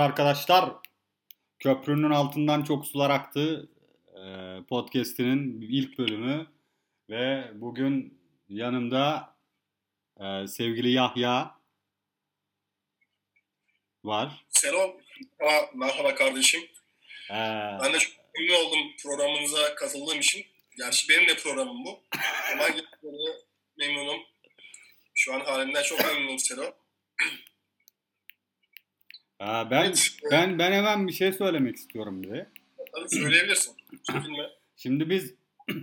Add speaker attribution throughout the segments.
Speaker 1: Arkadaşlar Köprünün Altından Çok Sular Aktı e, podcast'inin ilk bölümü ve bugün yanımda e, sevgili Yahya var.
Speaker 2: Selam. Merhaba kardeşim.
Speaker 1: E,
Speaker 2: Ben de çok memnun oldum programınıza katıldığım için. Gerçi benim de programım bu. Ama memnunum. Şu an halimden çok memnunum Selo.
Speaker 1: E, ben
Speaker 2: Evet.
Speaker 1: ben ben hemen bir şey söylemek istiyorum bir de.
Speaker 2: Tabii söyleyebilirsin. Çekinme.
Speaker 1: Şimdi biz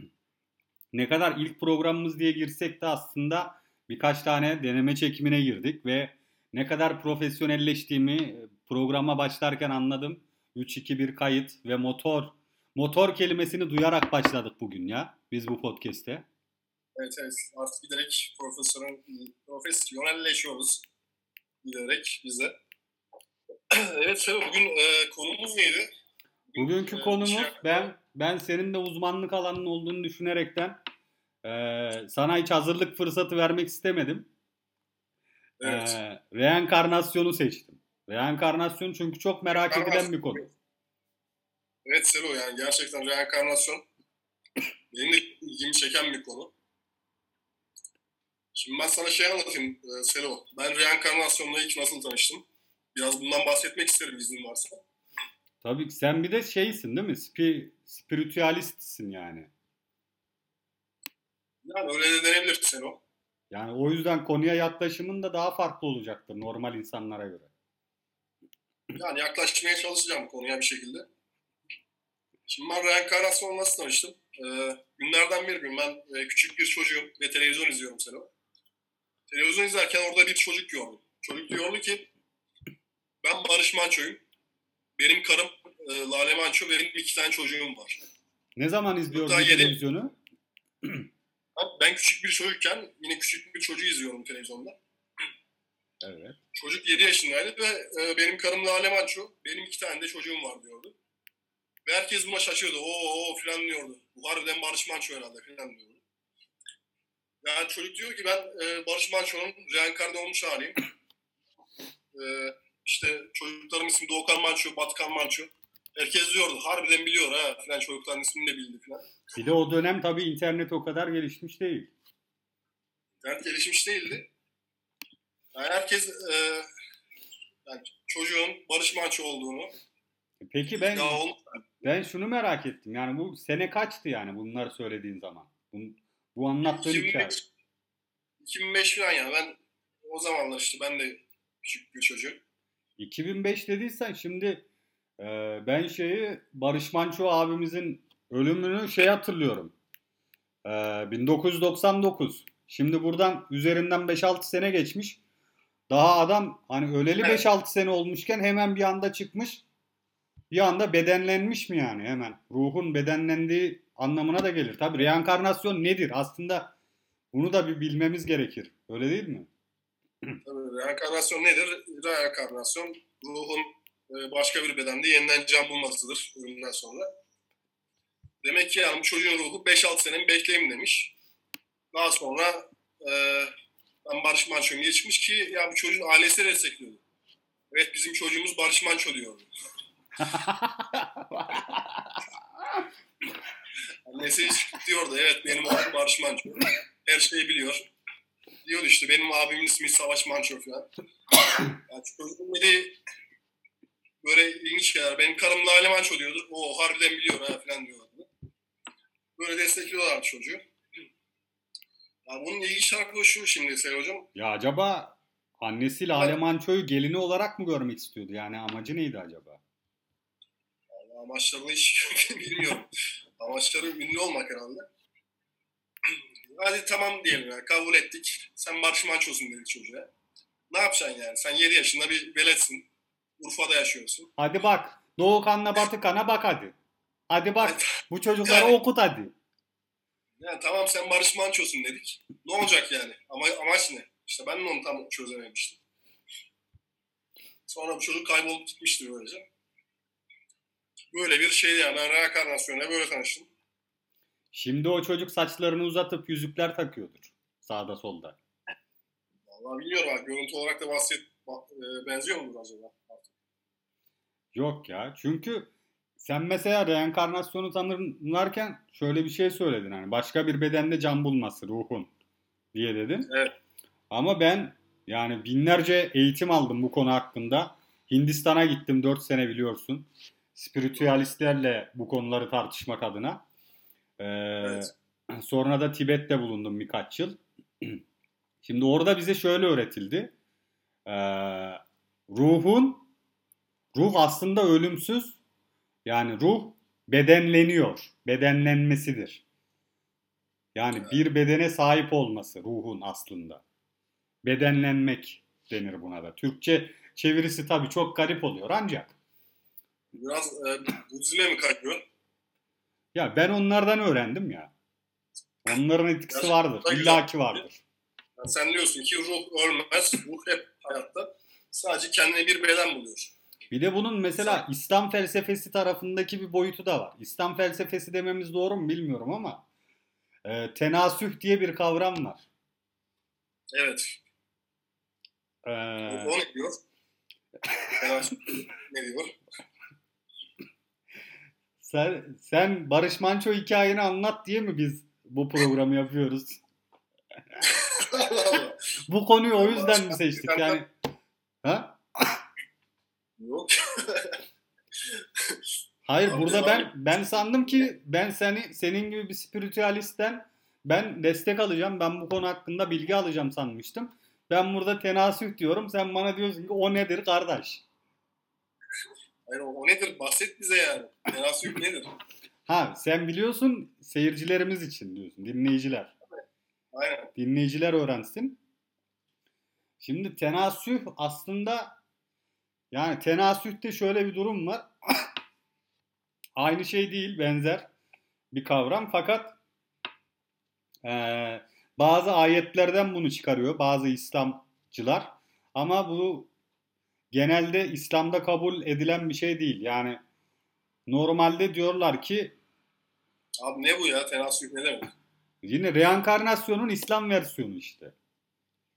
Speaker 1: ne kadar ilk programımız diye girsek de aslında birkaç tane deneme çekimine girdik ve ne kadar profesyonelleştiğimi programa başlarken anladım. 3-2-1 kayıt ve motor. Motor kelimesini duyarak başladık bugün ya biz bu podcast'te.
Speaker 2: Evet evet. Artık giderek profesyonel, profesyonelleşiyoruz. Giderek biz de. evet Selo bugün e, konumuz neydi?
Speaker 1: Bugünkü
Speaker 2: e,
Speaker 1: konumuz
Speaker 2: şey-
Speaker 1: ben ben senin de uzmanlık alanın olduğunu düşünerekten eee, sana hiç hazırlık fırsatı vermek istemedim.
Speaker 2: Evet.
Speaker 1: Ee, reenkarnasyonu seçtim. Reenkarnasyon çünkü çok merak edilen bir konu.
Speaker 2: Evet Selo yani gerçekten reenkarnasyon benim de ilgimi çeken bir konu. Şimdi ben sana şey anlatayım e, Selo. Ben reenkarnasyonla ilk nasıl tanıştım? Biraz bundan bahsetmek isterim iznin varsa.
Speaker 1: Tabii sen bir de şeysin değil mi? Spi, spiritüalistsin yani.
Speaker 2: Yani öyle de denebilir Selo.
Speaker 1: Yani o yüzden konuya yaklaşımın da daha farklı olacaktır normal insanlara göre.
Speaker 2: Yani yaklaşmaya çalışacağım konuya bir şekilde. Şimdi ben reenkarnasyonla nasıl tanıştım? Ee, günlerden bir gün ben e, küçük bir çocuğum ve televizyon izliyorum Selo. Televizyon izlerken orada bir çocuk gördüm. Çocuk diyordu ki ben Barış Manço'yum. Benim karım e, Lale Manço benim iki tane çocuğum var.
Speaker 1: Ne zaman izliyorsun televizyonu?
Speaker 2: Ben- Ben küçük bir çocukken yine küçük bir çocuğu izliyorum televizyonda.
Speaker 1: Evet.
Speaker 2: Çocuk 7 yaşındaydı ve e, benim karım Lale Manço, benim iki tane de çocuğum var diyordu. Ve herkes buna şaşıyordu. Oo, oo filan diyordu. Bu harbiden Barış Manço herhalde filan diyordu. Yani çocuk diyor ki ben e, Barış Manço'nun reenkarne olmuş haliyim. E, işte çocuklarım ismi Doğukan Manço, Batıkan Manço. Herkes diyordu. Harbiden biliyor ha filan çocukların ismini de bildi filan.
Speaker 1: Bir de o dönem tabii internet o kadar gelişmiş değil.
Speaker 2: İnternet gelişmiş değildi. Yani herkes e, yani çocuğun Barış Manço olduğunu
Speaker 1: Peki ben
Speaker 2: ya
Speaker 1: ben şunu merak ettim. Yani bu sene kaçtı yani bunları söylediğin zaman? Bu, bu anlattığın hikaye.
Speaker 2: 2005, 2005 falan yani ben o zamanlar işte ben de küçük bir çocuk.
Speaker 1: 2005 dediysen şimdi e, ben şeyi Barış Manço abimizin ölümünü şey hatırlıyorum. E, 1999. Şimdi buradan üzerinden 5-6 sene geçmiş. Daha adam hani öleli
Speaker 2: Evet.
Speaker 1: 5-6 sene olmuşken hemen bir anda çıkmış. Bir anda bedenlenmiş mi yani hemen? Ruhun bedenlendiği anlamına da gelir. Tabii reenkarnasyon nedir? Aslında bunu da bir bilmemiz gerekir. Öyle değil mi?
Speaker 2: Reenkarnasyon nedir? Reenkarnasyon ruhun e, başka bir bedende yeniden can bulmasıdır ölümden sonra. Demek ki yani bu çocuğun ruhu 5-6 sene bekleyeyim demiş. Daha sonra e, ben Barış Manço'yum diye çıkmış ki ya bu çocuğun ailesi destekliyordu. Evet bizim çocuğumuz Barış Manço diyordu. Annesi diyordu evet benim oğlum Barış Manço. Her şeyi biliyor. Diyordu işte benim abimin ismi Savaş Manço falan. Yani çocuğun biri böyle ilginç şeyler. Benim karım Lale Manço diyordu. O harbiden biliyor ha falan diyordu. Böyle destekliyorlardı çocuğu. Ya bunun ilginç tarafı şu şimdi Seyir Hocam.
Speaker 1: Ya acaba annesi Lale Manço'yu gelini olarak mı görmek istiyordu? Yani amacı neydi acaba?
Speaker 2: Vallahi Amaçlarını hiç bilmiyorum. Amaçları ünlü olmak herhalde. Hadi tamam diyelim ya kabul ettik. Sen Barış Manço'sun dedik çocuğa. Ne yapacaksın yani? Sen 7 yaşında bir veletsin. Urfa'da yaşıyorsun.
Speaker 1: Hadi bak. Doğu kanla batı kana bak hadi. Hadi bak. Bu çocukları
Speaker 2: Yani-
Speaker 1: okut hadi.
Speaker 2: Yani tamam sen Barış Manço'sun dedik. Ne olacak yani? Ama amaç ne? İşte ben de onu tam çözememiştim. Sonra bu çocuk kaybolup gitmişti böylece. Böyle bir şey yani. Ben reenkarnasyonla böyle tanıştım.
Speaker 1: Şimdi o çocuk saçlarını uzatıp yüzükler takıyordur. Sağda solda.
Speaker 2: Vallahi bilmiyorum abi. Görüntü olarak da bahset, ba- e, benziyor mudur acaba?
Speaker 1: Yok ya. Çünkü sen mesela reenkarnasyonu tanımlarken şöyle bir şey söyledin. Hani başka bir bedende can bulması ruhun diye dedin.
Speaker 2: Evet.
Speaker 1: Ama ben yani binlerce eğitim aldım bu konu hakkında. Hindistan'a gittim 4 sene biliyorsun. Spiritüalistlerle bu konuları tartışmak adına. Ee,
Speaker 2: Evet.
Speaker 1: Sonra da Tibet'te bulundum birkaç yıl. Şimdi orada bize şöyle öğretildi. Ee, ruhun, ruh aslında ölümsüz. Yani ruh bedenleniyor. Bedenlenmesidir. Yani
Speaker 2: Evet.
Speaker 1: bir bedene sahip olması ruhun aslında. Bedenlenmek denir buna da. Türkçe çevirisi tabii çok garip oluyor ancak.
Speaker 2: Biraz e, Budizm'e mi kayıyor?
Speaker 1: Ya ben onlardan öğrendim ya. Onların etkisi
Speaker 2: Gerçekten
Speaker 1: vardır. İllaki vardır.
Speaker 2: Yani sen diyorsun ki ruh ölmez, ruh hep hayatta. Sadece kendine bir beden buluyor.
Speaker 1: Bir de bunun mesela İslam felsefesi tarafındaki bir boyutu da var. İslam felsefesi dememiz doğru mu bilmiyorum ama e, tenasüh diye bir kavram var.
Speaker 2: Evet.
Speaker 1: E,
Speaker 2: O ne diyor? Fena- ne diyor?
Speaker 1: Sen, sen Barış Manço hikayeni anlat diye mi biz bu programı yapıyoruz? Bu konuyu o yüzden mi seçtik yani? Ha?
Speaker 2: Yok.
Speaker 1: Hayır
Speaker 2: Abi,
Speaker 1: burada ben ben sandım ki ben seni senin gibi bir spiritüalistten ben destek alacağım. Ben bu konu hakkında bilgi alacağım sanmıştım. Ben burada tenasüh diyorum. Sen bana diyorsun ki o nedir kardeş?
Speaker 2: Hayır, o, o nedir? Bahset bize yani. Tenasüh nedir?
Speaker 1: Ha sen biliyorsun seyircilerimiz için diyorsun. Dinleyiciler.
Speaker 2: Aynen.
Speaker 1: Dinleyiciler öğrensin. Şimdi tenasüh aslında yani tenasühte şöyle bir durum var. Aynı şey değil, benzer bir kavram fakat eee, bazı ayetlerden bunu çıkarıyor bazı İslamcılar. Ama bu genelde İslam'da kabul edilen bir şey değil. Yani normalde diyorlar ki
Speaker 2: Abi ne bu ya? Tenasüh ne demek?
Speaker 1: yine reenkarnasyonun İslam versiyonu işte.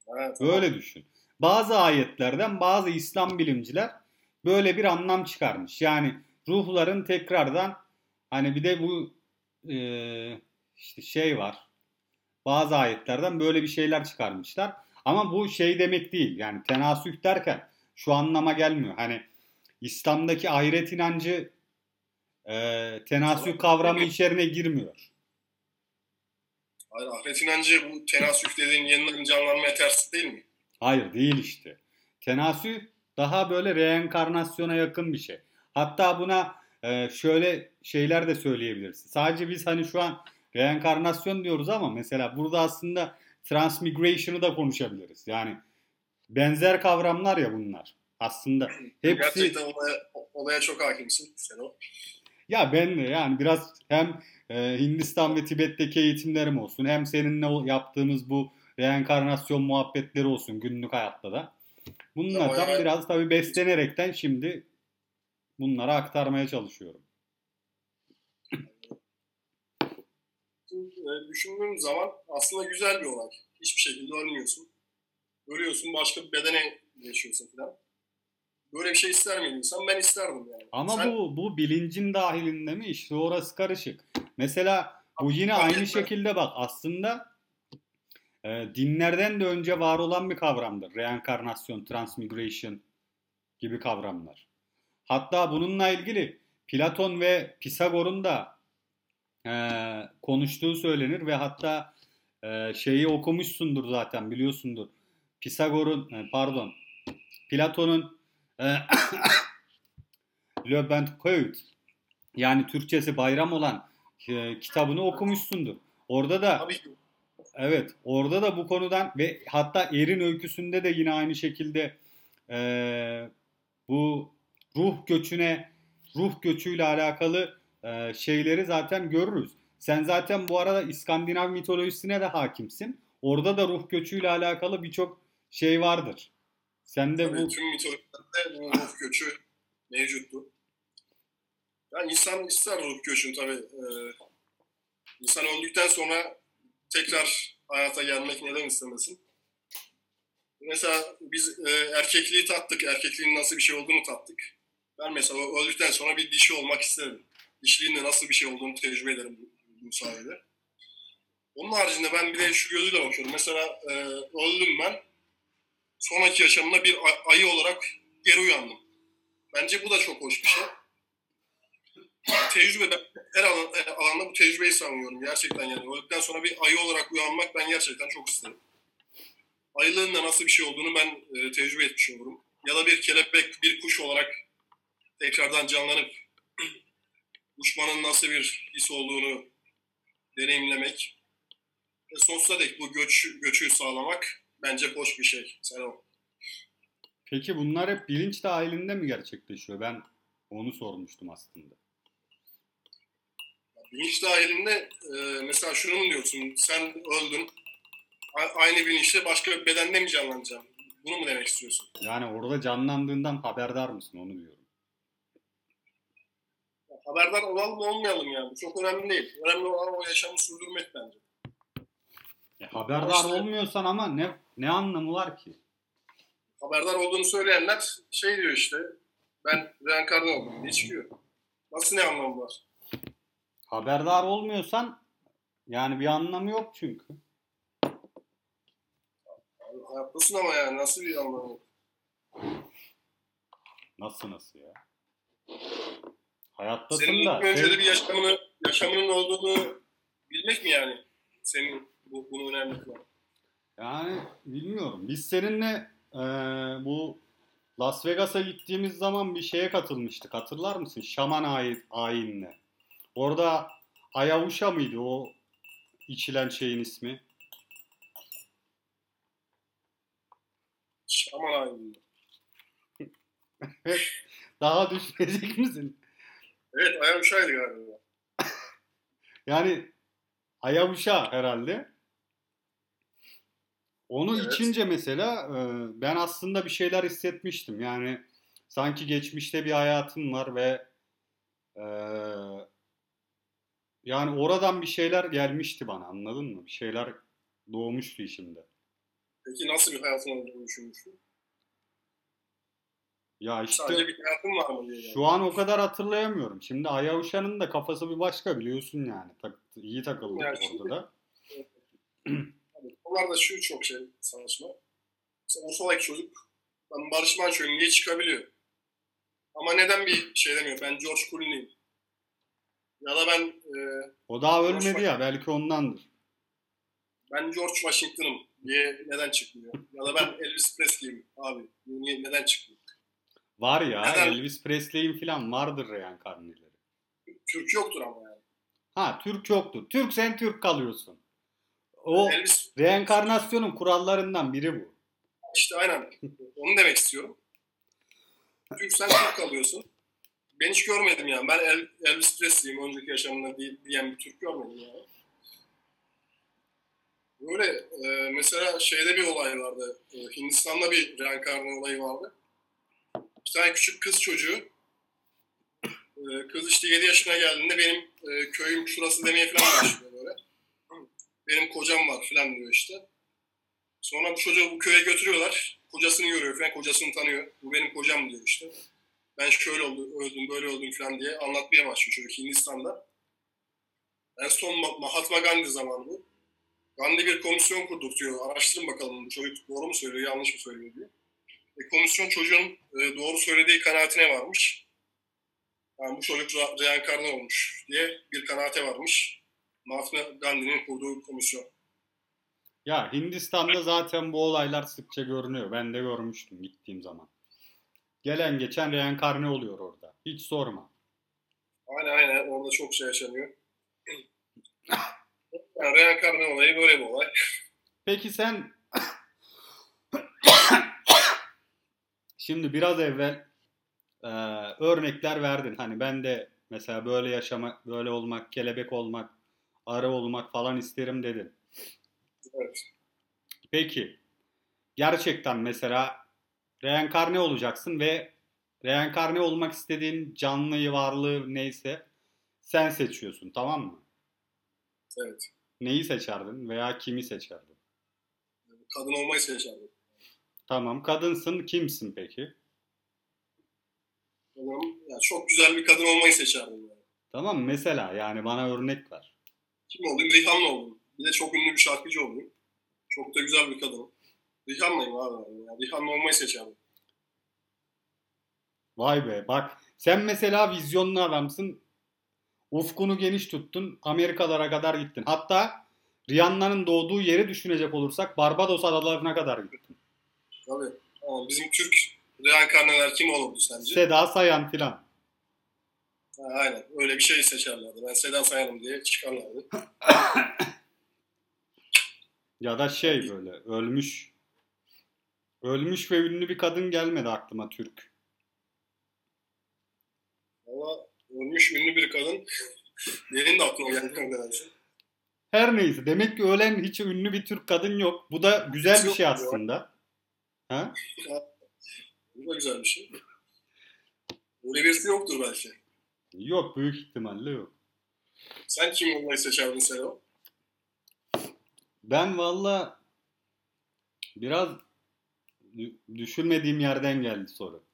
Speaker 2: Ha, tamam.
Speaker 1: Öyle düşün. Bazı ayetlerden bazı İslam bilimciler böyle bir anlam çıkarmış. Yani ruhların tekrardan hani bir de bu e, işte şey var. Bazı ayetlerden böyle bir şeyler çıkarmışlar. Ama bu şey demek değil. Yani tenasüh derken şu anlama gelmiyor. Hani İslam'daki ahiret inancı e, tenasüh kavramı içerine girmiyor.
Speaker 2: Hayır, ahiret inancı bu tenasüh dediğin yeniden canlanmaya ters değil mi?
Speaker 1: Hayır değil işte. Tenasüh daha böyle reenkarnasyona yakın bir şey. Hatta buna e, şöyle şeyler de söyleyebilirsin. Sadece biz hani şu an reenkarnasyon diyoruz ama mesela burada aslında transmigration'ı da konuşabiliriz. Yani benzer kavramlar ya bunlar. Aslında hepsi
Speaker 2: Gerçekten olaya, olaya çok hakimsin sen o.
Speaker 1: ya ben de yani biraz hem e, Hindistan ve Tibet'teki eğitimlerim olsun hem seninle yaptığımız bu reenkarnasyon muhabbetleri olsun günlük hayatta da. Bunlardan
Speaker 2: yani-
Speaker 1: biraz tabii beslenerekten şimdi bunları aktarmaya çalışıyorum.
Speaker 2: E, düşündüğüm zaman aslında güzel bir olay. Hiçbir şekilde ölmüyorsun. Ölüyorsun, başka bir bedene yaşıyorsun falan. Böyle bir şey ister miydi insan? Ben isterdim yani.
Speaker 1: Ama
Speaker 2: Sen-
Speaker 1: bu bu bilincin dahilinde mi? İşte orası karışık. Mesela bu yine
Speaker 2: Fark
Speaker 1: aynı
Speaker 2: etmez.
Speaker 1: şekilde bak aslında e, dinlerden de önce var olan bir kavramdır. Reenkarnasyon, transmigration gibi kavramlar. Hatta bununla ilgili Platon ve Pisagor'un da e, konuştuğu söylenir ve hatta e, şeyi okumuşsundur zaten biliyorsundur. Pisagor'un e, pardon Platon'un e, Le Banquet yani Türkçesi bayram olan e, kitabını okumuşsundur. Orada da
Speaker 2: Tabii.
Speaker 1: Evet, orada da bu konudan ve hatta Er'in öyküsünde de yine aynı şekilde eee, bu ruh göçüne, ruh göçüyle alakalı eee, şeyleri zaten görürüz. Sen zaten bu arada İskandinav mitolojisine de hakimsin. Orada da ruh göçüyle alakalı birçok şey vardır. Sen de
Speaker 2: Tabii
Speaker 1: bu
Speaker 2: tüm mitolojilerde bu ruh göçü mevcuttu. Yani insan ister ruh göçünü tabii. Ee, insan öldükten sonra tekrar hayata gelmek neden istemesin? Mesela biz e, erkekliği tattık. Erkekliğin nasıl bir şey olduğunu tattık. Ben mesela öldükten sonra bir dişi olmak isterim. Dişiliğin de nasıl bir şey olduğunu tecrübe ederim bu, bu sayede. Onun haricinde ben bir de şu gözüyle bakıyorum. Mesela e, öldüm ben. Sonraki yaşamımda bir ay- ayı olarak geri uyandım. Bence bu da çok hoş bir şey. Tecrübe, her alan, her alanda bu tecrübeyi sanıyorum. Gerçekten yani. Öldükten sonra bir ayı olarak uyanmak ben gerçekten çok isterim. Ayılığın da nasıl bir şey olduğunu ben e, tecrübe etmiş olurum. Ya da bir kelebek, bir kuş olarak tekrardan canlanıp uçmanın nasıl bir his olduğunu deneyimlemek ve sonsuza dek bu göç, göçü sağlamak bence hoş bir şey. Selam.
Speaker 1: Peki bunlar hep bilinç dahilinde mi gerçekleşiyor? Ben onu sormuştum aslında.
Speaker 2: Bilinç dahilinde e, mesela şunu mu diyorsun? Sen öldün. Aynı bilinçle başka bir bedende mi canlanacaksın? Bunu mu demek istiyorsun?
Speaker 1: Yani orada canlandığından haberdar mısın onu diyorum.
Speaker 2: Haberdar olalım mı olmayalım yani. Bu çok önemli değil. Önemli olan o yaşamı sürdürmek bence.
Speaker 1: E, haberdar
Speaker 2: İşte-
Speaker 1: olmuyorsan ama ne ne anlamı var ki?
Speaker 2: Haberdar olduğunu söyleyenler şey diyor işte ben reenkarne oldum diye çıkıyor. Nasıl ne anlamı var?
Speaker 1: Haberdar olmuyorsan yani bir anlamı yok çünkü.
Speaker 2: Haklısın ama yani nasıl bir anlamı yok?
Speaker 1: Nasıl nasıl ya? Hayattasın
Speaker 2: Senin
Speaker 1: da.
Speaker 2: ilk önce de bir yaşamını, yaşamının olduğunu bilmek mi yani? Senin bu, bunu önemli kılan.
Speaker 1: Yani bilmiyorum. Biz seninle eee, bu Las Vegas'a gittiğimiz zaman bir şeye katılmıştık. Hatırlar mısın? Şaman ayin, ayinle. Orada Ayavuşa mıydı o içilen şeyin ismi?
Speaker 2: Şaman ayininde.
Speaker 1: Daha düşünecek misin?
Speaker 2: Evet Ayhan Uşay'dı galiba.
Speaker 1: Yani Ayavuşa herhalde. Onu
Speaker 2: Evet.
Speaker 1: içince mesela e, ben aslında bir şeyler hissetmiştim. Yani sanki geçmişte bir hayatım var ve e, yani oradan bir şeyler gelmişti bana anladın mı? Bir şeyler doğmuştu içimde.
Speaker 2: Peki nasıl bir hayatın olduğunu düşünmüştün?
Speaker 1: Ya işte
Speaker 2: Sadece bir hayatın var mı diye. Yani.
Speaker 1: şu an o kadar hatırlayamıyorum. Şimdi Ayavuşa'nın da kafası bir başka biliyorsun yani. Tak, iyi
Speaker 2: Yani şimdi-
Speaker 1: orada da.
Speaker 2: Hani Onlarda şu çok şey saçma. Mesela Urfa'daki çocuk ben Barış Manço'yum diye çıkabiliyor. Ama neden bir şey demiyor? Ben George Clooney'im. Ya da ben e,
Speaker 1: O daha
Speaker 2: Boş
Speaker 1: ölmedi ya belki ondandır.
Speaker 2: ben George Washington'ım diye neden çıkmıyor? Ya da ben Elvis Presley'im abi. Niye, neden çıkmıyor?
Speaker 1: Var ya
Speaker 2: Neden?
Speaker 1: Elvis Presley'in falan vardır reenkarneleri.
Speaker 2: Türk yoktur ama yani.
Speaker 1: Ha Türk yoktur. Türk sen Türk kalıyorsun. O
Speaker 2: Elvis
Speaker 1: reenkarnasyonun kurallarından biri bu.
Speaker 2: işte aynen. Onu demek istiyorum. Türk sen Türk kalıyorsun. Ben hiç görmedim yani. Ben El- Elvis Presley'im önceki yaşamında diye- diyen bir Türk görmedim yani. Böyle e, mesela şeyde bir olay vardı. E, Hindistan'da bir reenkarne olayı vardı. Bir tane küçük kız çocuğu e, kız işte 7 yaşına geldiğinde benim e, köyüm şurası demeye falan başlıyor. Benim kocam var falan diyor işte. Sonra bu çocuğu bu köye götürüyorlar. Kocasını görüyor falan, kocasını tanıyor. Bu benim kocam diyor işte. Ben şöyle oldu, öldüm, böyle öldüm falan diye anlatmaya başlıyor çocuk Hindistan'da. En son Ma- Mahatma Gandhi zamanı bu. Gandhi bir komisyon kurduk diyor. Araştırın bakalım çocuk doğru mu söylüyor, yanlış mı söylüyor diyor. E, komisyon çocuğun e, doğru söylediği kanaatine varmış. Yani bu çocuk re- reenkarne olmuş diye bir kanaate varmış. Mahatma Gandhi'nin kurduğu komisyon.
Speaker 1: Ya Hindistan'da zaten bu olaylar sıkça görünüyor. Ben de görmüştüm gittiğim zaman. Gelen geçen reenkarne oluyor orada. Hiç sorma.
Speaker 2: Aynen aynen orada çok şey yaşanıyor. Yani reenkarne olayı böyle bir olay.
Speaker 1: Peki sen şimdi biraz evvel e, örnekler verdin. Hani ben de mesela böyle yaşamak, böyle olmak, kelebek olmak, arı olmak falan isterim dedin.
Speaker 2: Evet.
Speaker 1: Peki gerçekten mesela reenkarne olacaksın ve reenkarne olmak istediğin canlıyı, varlığı neyse sen seçiyorsun tamam mı?
Speaker 2: Evet.
Speaker 1: Neyi seçerdin veya kimi seçerdin?
Speaker 2: Kadın olmayı seçerdim.
Speaker 1: Tamam kadınsın kimsin peki?
Speaker 2: Kadınım, yani çok güzel bir kadın olmayı seçerdim. Yani.
Speaker 1: Tamam? Mesela yani bana örnek ver.
Speaker 2: Kim olayım? Rihanna olayım. Bir de çok ünlü bir şarkıcı olayım. Çok da güzel bir kadınım. Rihanna'yım abi. Yani. Rihanna olmayı seçerdim.
Speaker 1: Vay be bak sen mesela vizyonlu adamsın. Ufkunu geniş tuttun. Amerikalara kadar gittin. Hatta Rihanna'nın doğduğu yeri düşünecek olursak Barbados adalarına kadar gittin.
Speaker 2: Tabii. Ama bizim Türk reenkarneler kim olurdu sence?
Speaker 1: Seda Sayan filan.
Speaker 2: Ha, aynen. Öyle bir şey seçerlerdi. Ben Sedan Sayan'ım diye çıkarlardı.
Speaker 1: Ya da şey böyle ölmüş. Ölmüş ve ünlü bir kadın gelmedi aklıma Türk.
Speaker 2: Valla ölmüş ünlü bir kadın. Benim de aklıma geldi nedense.
Speaker 1: Her neyse demek ki ölen hiç ünlü bir Türk kadın yok. Bu da güzel
Speaker 2: Hiç
Speaker 1: bir şey
Speaker 2: ya.
Speaker 1: aslında. Ha?
Speaker 2: Bu da güzel bir şey. Öyle birisi yoktur belki.
Speaker 1: Yok büyük ihtimalle yok.
Speaker 2: Sen kim olmayı seçerdin Selo?
Speaker 1: Ben valla biraz dü- düşünmediğim yerden geldi soru.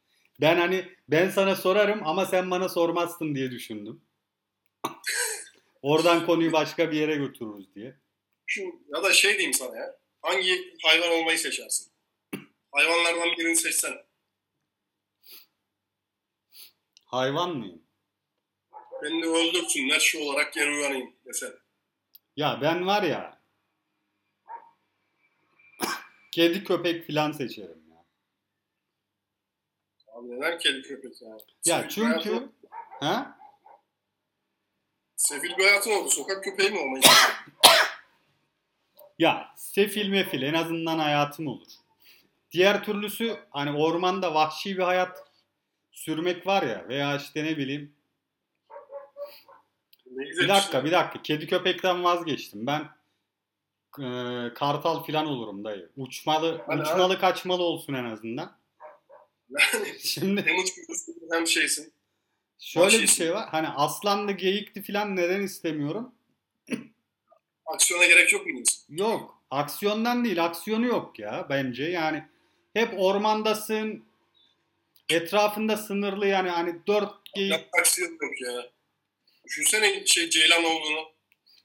Speaker 1: Ben hani ben sana sorarım ama sen bana sormazsın diye düşündüm. Oradan konuyu başka bir yere götürürüz diye.
Speaker 2: Şu, ya da şey diyeyim sana ya. Hangi hayvan olmayı seçersin? Hayvanlardan birini seçsen.
Speaker 1: Hayvan mıyım?
Speaker 2: Beni öldürsünler şu olarak geri uyanayım mesela.
Speaker 1: Ya ben var ya kedi köpek filan seçerim ya.
Speaker 2: Abi neden kedi köpek ya?
Speaker 1: Ya
Speaker 2: Sefil bir hayatın-
Speaker 1: çünkü ha?
Speaker 2: Sefil bir hayatın oldu. Sokak köpeği mi olmayı?
Speaker 1: Ya sefil mefil en azından hayatım olur. Diğer türlüsü hani ormanda vahşi bir hayat sürmek var ya veya işte ne bileyim bir dakika bir dakika kedi köpekten vazgeçtim. Ben e, kartal filan olurum dayı. Uçmalı
Speaker 2: Hadi
Speaker 1: uçmalı kaçmalı olsun en azından.
Speaker 2: Yani
Speaker 1: Şimdi
Speaker 2: hem uçmuyorsun hem şeysin.
Speaker 1: şöyle bir
Speaker 2: Vahşisin.
Speaker 1: şey var. Hani aslanlı geyikli filan neden istemiyorum?
Speaker 2: Aksiyona gerek yok mu?
Speaker 1: Yok. Aksiyondan değil. Aksiyonu yok ya bence. Yani hep ormandasın. Etrafında sınırlı yani hani dört geyik.
Speaker 2: Aksiyon yok ya. Düşünsene şey Ceylan olduğunu.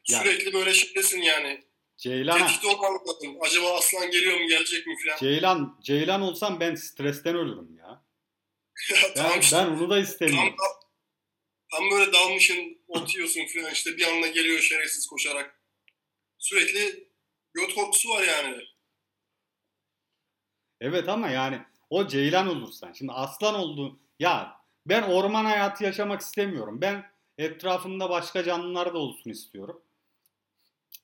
Speaker 1: Ya.
Speaker 2: Sürekli böyle şeydesin yani.
Speaker 1: Ceylana.
Speaker 2: Tehdit olman lazım. Acaba aslan geliyor mu gelecek mi falan.
Speaker 1: Ceylan, Ceylan olsam ben stresten ölürüm ya.
Speaker 2: Ya,
Speaker 1: Ben,
Speaker 2: işte.
Speaker 1: ben onu da
Speaker 2: Tam,
Speaker 1: istemiyorum.
Speaker 2: tam böyle dalmışın ot yiyorsun falan işte bir anda geliyor şerefsiz koşarak. Sürekli göt korkusu var yani.
Speaker 1: Evet ama yani o Ceylan olursan. Şimdi aslan oldu. Ya ben orman hayatı yaşamak istemiyorum. Ben etrafımda başka canlılar da olsun istiyorum.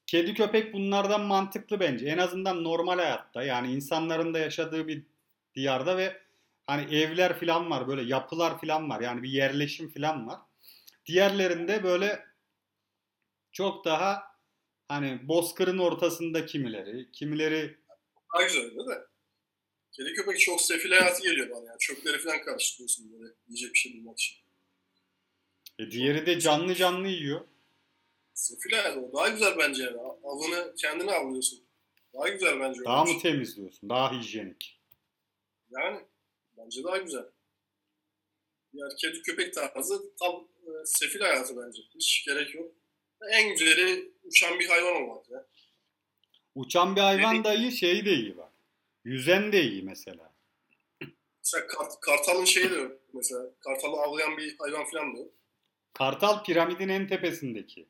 Speaker 1: Kedi köpek bunlardan mantıklı bence. En azından normal hayatta yani insanların da yaşadığı bir diyarda ve hani evler falan var böyle yapılar falan var. Yani bir yerleşim falan var. Diğerlerinde böyle çok daha hani bozkırın ortasında kimileri, kimileri
Speaker 2: Daha güzel değil mi? Kedi köpek çok sefil hayatı geliyor bana yani. Çöpleri falan karıştırıyorsun böyle yiyecek bir şey bulmak için.
Speaker 1: E, diğeri de canlı canlı yiyor.
Speaker 2: Sefil hayatı o daha güzel bence yani. Avını kendine avlıyorsun. Daha güzel bence.
Speaker 1: Daha mı temizliyorsun? Daha hijyenik.
Speaker 2: Yani bence daha güzel. Yani kedi köpek tarzı tam e, sefil hayatı bence. Hiç gerek yok. En güzeli uçan bir hayvan olmak ya.
Speaker 1: Uçan bir hayvan da iyi, şey de iyi bak. Yüzen de iyi mesela.
Speaker 2: Mesela kart, kartalın şeyi de yok. Mesela kartalı avlayan bir hayvan falan da yok.
Speaker 1: Kartal piramidin en tepesindeki.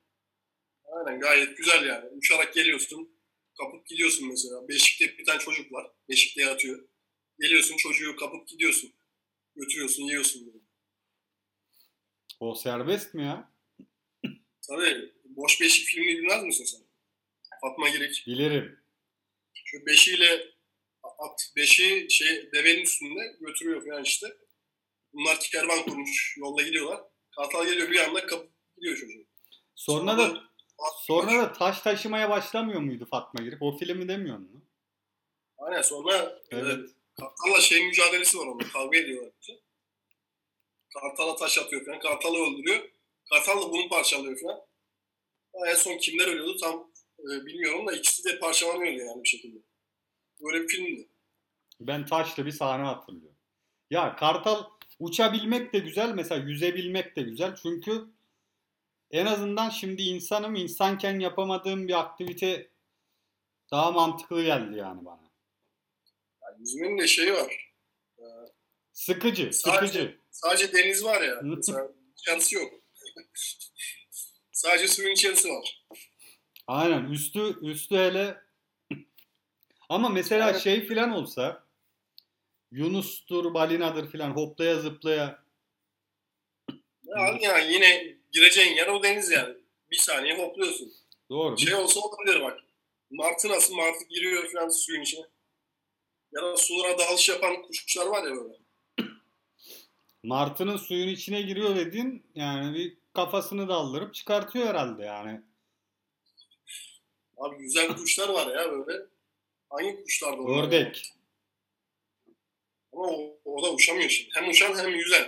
Speaker 2: Aynen gayet güzel yani. Uçarak geliyorsun. Kapıp gidiyorsun mesela. Beşikte bir tane çocuk var. Beşikte yatıyor. Geliyorsun çocuğu kapıp gidiyorsun. Götürüyorsun yiyorsun. Böyle.
Speaker 1: O serbest mi ya?
Speaker 2: Tabii Boş Beşik filmini bilmez misin sen? Fatma Girik.
Speaker 1: Bilirim.
Speaker 2: Şu beşiyle at beşi şey devenin üstünde götürüyor falan işte. Bunlar kervan kurmuş. Yolda gidiyorlar. Kartal geliyor bir anda kapıp gidiyor çocuğu.
Speaker 1: Sonra da sonra da taş taşımaya başlamıyor muydu Fatma Girip? O filmi demiyor mu?
Speaker 2: Aynen sonra
Speaker 1: Evet.
Speaker 2: e, Kartal'la şey mücadelesi var orada. Kavga ediyorlar. işte. Kartal'a taş atıyor falan. Kartal'ı öldürüyor. Kartal da bunu parçalıyor falan. Ama en son kimler ölüyordu tam e, bilmiyorum da ikisi de parçalanıyordu yani bir şekilde. Böyle bir filmdi.
Speaker 1: Ben taşlı bir sahne hatırlıyorum. Ya Kartal uçabilmek de güzel. Mesela yüzebilmek de güzel. Çünkü en azından şimdi insanım insanken yapamadığım bir aktivite daha mantıklı geldi yani bana.
Speaker 2: Yani yüzmenin de şeyi var.
Speaker 1: Sıkıcı,
Speaker 2: Sadece-
Speaker 1: sıkıcı.
Speaker 2: Sadece deniz var ya. Dışarısı yok. Sadece suyun içerisi var.
Speaker 1: Aynen üstü üstü hele ama mesela şey filan olsa Yunus'tur, balinadır filan hoplaya zıplaya
Speaker 2: Yani, yani yine gireceğin yer o deniz yani. Bir saniye hopluyorsun.
Speaker 1: doğru.
Speaker 2: Şey olsa olabilir bak. Martı nasıl? Martı giriyor falan suyun içine. Ya da sulara dalış yapan kuşlar var ya böyle.
Speaker 1: Martı'nın suyun içine giriyor dedin yani bir kafasını daldırıp çıkartıyor herhalde yani.
Speaker 2: Abi güzel kuşlar var ya böyle. Hangi kuşlar da?
Speaker 1: Ördek.
Speaker 2: Ama o, o da uçamıyor şimdi. Hem uçan hem yüzen.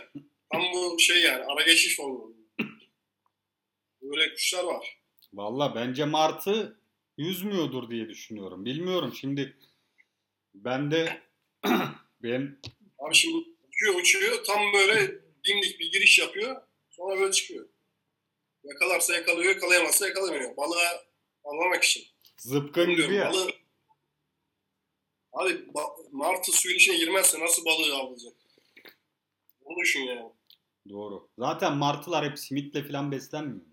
Speaker 2: Tam bu şey yani ara geçiş formu. Böyle kuşlar var.
Speaker 1: Valla bence Martı yüzmüyordur diye düşünüyorum. Bilmiyorum şimdi ben de ben
Speaker 2: Abi şimdi uçuyor uçuyor tam böyle dimdik bir giriş yapıyor. Sonra böyle çıkıyor. Yakalarsa yakalıyor, yakalayamazsa yakalamıyor. Balığa avlamak için.
Speaker 1: zıpkın gibi ya.
Speaker 2: Balığı... Abi martı suyun içine girmezse nasıl balığı avlayacak? Onu düşün yani.
Speaker 1: Doğru. Zaten martılar hep simitle falan beslenmiyor.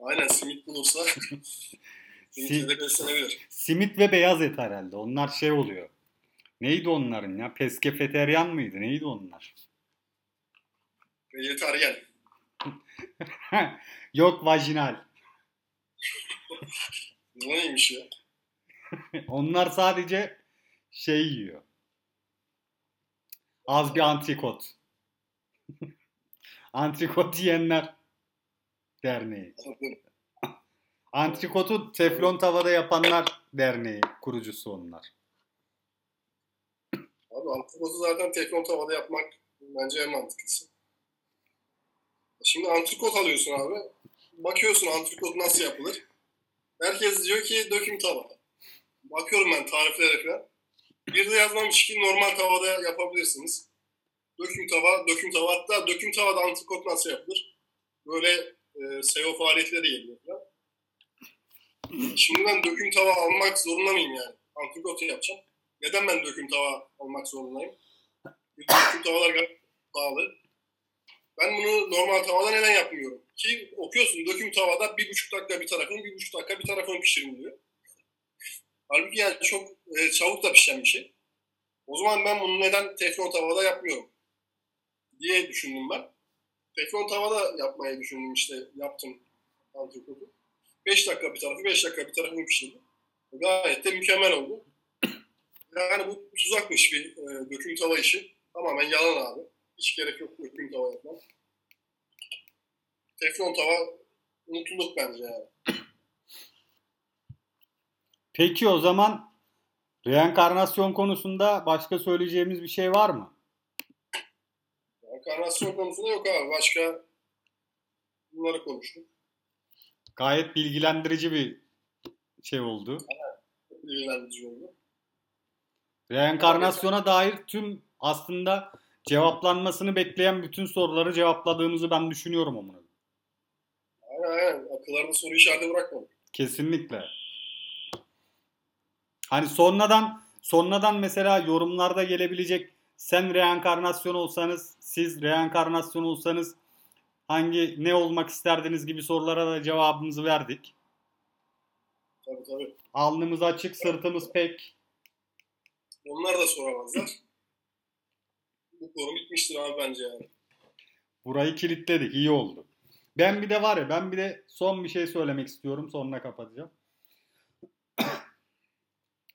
Speaker 2: Aynen simit bulursa simitle de beslenebilir.
Speaker 1: Simit ve beyaz et herhalde. Onlar şey oluyor. Neydi onların ya? Peskefeteryan mıydı? Neydi onlar?
Speaker 2: Vejetaryen.
Speaker 1: Yok vajinal.
Speaker 2: Neymiş ya?
Speaker 1: Onlar sadece şey yiyor. Az bir antrikot. antrikot yiyenler derneği. Antrikotu teflon tavada yapanlar derneği kurucusu onlar.
Speaker 2: Abi antrikotu zaten teflon tavada yapmak bence en mantıklısı. Şimdi antrikot alıyorsun abi. Bakıyorsun antrikot nasıl yapılır. Herkes diyor ki döküm tava. Bakıyorum ben tariflere falan. Bir de yazmamış ki normal tavada yapabilirsiniz. Döküm tava, döküm tava. Hatta döküm tavada antrikot nasıl yapılır? Böyle e, SEO faaliyetleri geliyor falan. Şimdi ben döküm tava almak zorunda mıyım yani? Antrikot yapacağım. Neden ben döküm tava almak zorundayım? Döküm tavalar gayet pahalı. Ben bunu normal tavada neden yapmıyorum? Ki okuyorsun döküm tavada bir buçuk dakika bir tarafını, bir buçuk dakika bir tarafını pişirin diyor. Halbuki yani çok e, çabuk da pişen bir şey. O zaman ben bunu neden teflon tavada yapmıyorum? Diye düşündüm ben. Teflon tavada yapmayı düşündüm işte yaptım antrikotu. 5 dakika bir tarafı, 5 dakika bir tarafını pişirdim. Gayet de mükemmel oldu. Yani bu tuzakmış bir e, döküm tava işi. Tamamen yalan abi. Hiç gerek yok döküm tava yapmak. Teflon tava mutluluk bence yani.
Speaker 1: Peki o zaman reenkarnasyon konusunda başka söyleyeceğimiz bir şey var mı?
Speaker 2: Enkarnasyon konusunda yok abi. Başka bunları konuştuk.
Speaker 1: Gayet bilgilendirici bir şey oldu.
Speaker 2: İlgilendirici oldu.
Speaker 1: Reenkarnasyona dair tüm aslında cevaplanmasını bekleyen bütün soruları cevapladığımızı ben düşünüyorum onu.
Speaker 2: Aynen aynen. Akıllarda soru işareti bırakmadık.
Speaker 1: Kesinlikle. Hani sonradan sonradan mesela yorumlarda gelebilecek sen reenkarnasyon olsanız, siz reenkarnasyon olsanız hangi ne olmak isterdiniz gibi sorulara da cevabımızı verdik.
Speaker 2: Tabii tabii.
Speaker 1: Alnımız açık, sırtımız pek.
Speaker 2: Onlar da soramazlar. Bu konu bitmiştir abi bence yani.
Speaker 1: Burayı kilitledik. iyi oldu. Ben bir de var ya ben bir de son bir şey söylemek istiyorum. Sonra kapatacağım.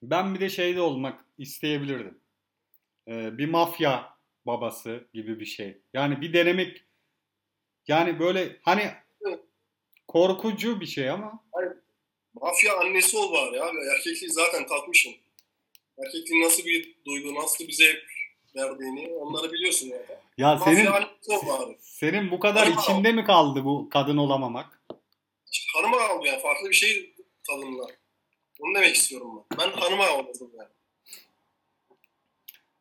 Speaker 1: Ben bir de şeyde olmak isteyebilirdim. Ee, bir mafya babası gibi bir şey. Yani bir denemek yani böyle hani korkucu bir şey ama
Speaker 2: Mafya annesi ol bari abi. Erkekliği zaten tatmışsın. Erkekliğin nasıl bir duygu, nasıl bir zevk verdiğini onları biliyorsun yani.
Speaker 1: ya
Speaker 2: Mafya
Speaker 1: senin
Speaker 2: annesi ol bari.
Speaker 1: senin bu kadar
Speaker 2: Ama-
Speaker 1: içinde mi kaldı bu kadın olamamak?
Speaker 2: Hanıma aldı yani. Farklı bir şey tadımlar. Onu demek istiyorum ben. Ben hanıma olmadım yani.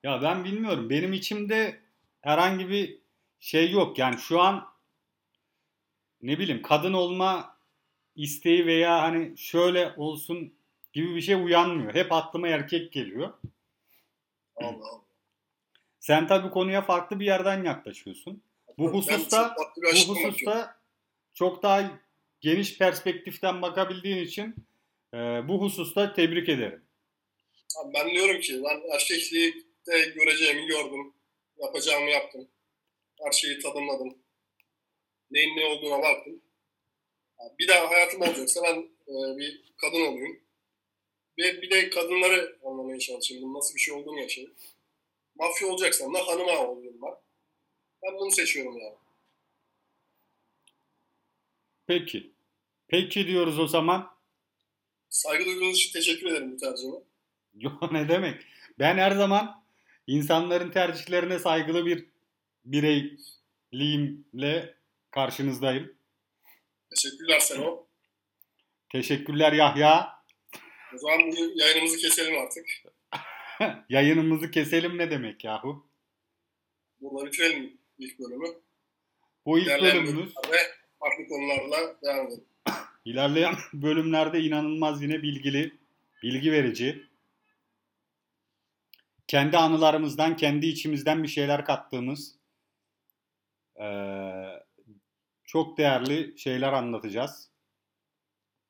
Speaker 1: Ya ben bilmiyorum. Benim içimde herhangi bir şey yok. Yani şu an ne bileyim kadın olma isteği veya hani şöyle olsun gibi bir şey uyanmıyor. Hep aklıma erkek geliyor.
Speaker 2: Allah Allah.
Speaker 1: Sen tabii konuya farklı bir yerden yaklaşıyorsun. Bu hususta bu hususta çok daha geniş perspektiften bakabildiğin için e, bu hususta tebrik ederim.
Speaker 2: Ben diyorum ki ben erkekliği de göreceğimi gördüm. Yapacağımı yaptım. Her şeyi tadımladım. Neyin ne olduğuna baktım. Bir daha hayatım olacaksa ben e, bir kadın olayım. Ve bir de kadınları anlamaya çalışayım. Bunun nasıl bir şey olduğunu yaşayayım. Mafya olacaksam da hanım ağa olayım ben. Ben bunu seçiyorum yani.
Speaker 1: Peki. Peki diyoruz o zaman.
Speaker 2: Saygı duyduğunuz için teşekkür ederim bu tercihime.
Speaker 1: Yo ne demek? Ben her zaman insanların tercihlerine saygılı bir bireyliyimle karşınızdayım.
Speaker 2: Teşekkürler Seno.
Speaker 1: Teşekkürler Yahya.
Speaker 2: O zaman bugün yayınımızı keselim artık.
Speaker 1: Yayınımızı keselim ne demek yahu?
Speaker 2: Burada bitirelim ilk bölümü.
Speaker 1: Bu ilk
Speaker 2: İlerleyen
Speaker 1: bölümümüz.
Speaker 2: farklı konularla devam edelim.
Speaker 1: İlerleyen bölümlerde inanılmaz yine bilgili, bilgi verici. Kendi anılarımızdan, kendi içimizden bir şeyler kattığımız çok değerli şeyler anlatacağız.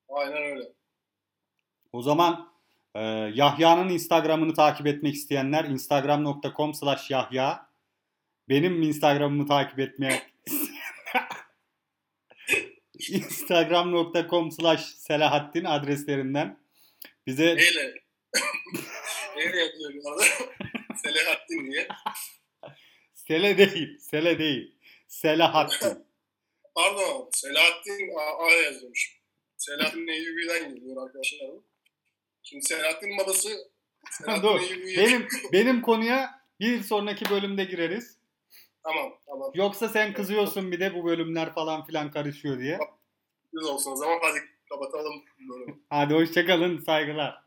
Speaker 2: Aynen öyle.
Speaker 1: O zaman e, Yahya'nın Instagram'ını takip etmek isteyenler instagram.com slash yahya benim Instagram'ımı takip etmeye instagram.com slash selahattin adreslerinden bize
Speaker 2: Neyle? Neyle yazıyor bu arada? Selahattin diye.
Speaker 1: sele değil sele değil selahattin
Speaker 2: Pardon. Selahattin A, A yazıyormuş. Selahattin Eyyubi'den geliyor arkadaşlar. Şimdi Selahattin babası Selahattin. Eyyubi'ye...
Speaker 1: benim benim konuya bir sonraki bölümde gireriz.
Speaker 2: Tamam tamam.
Speaker 1: Yoksa sen kızıyorsun bir de bu bölümler falan filan karışıyor diye.
Speaker 2: Güzel olsun o zaman. Hadi kapatalım bölümü.
Speaker 1: Hadi hoşçakalın saygılar.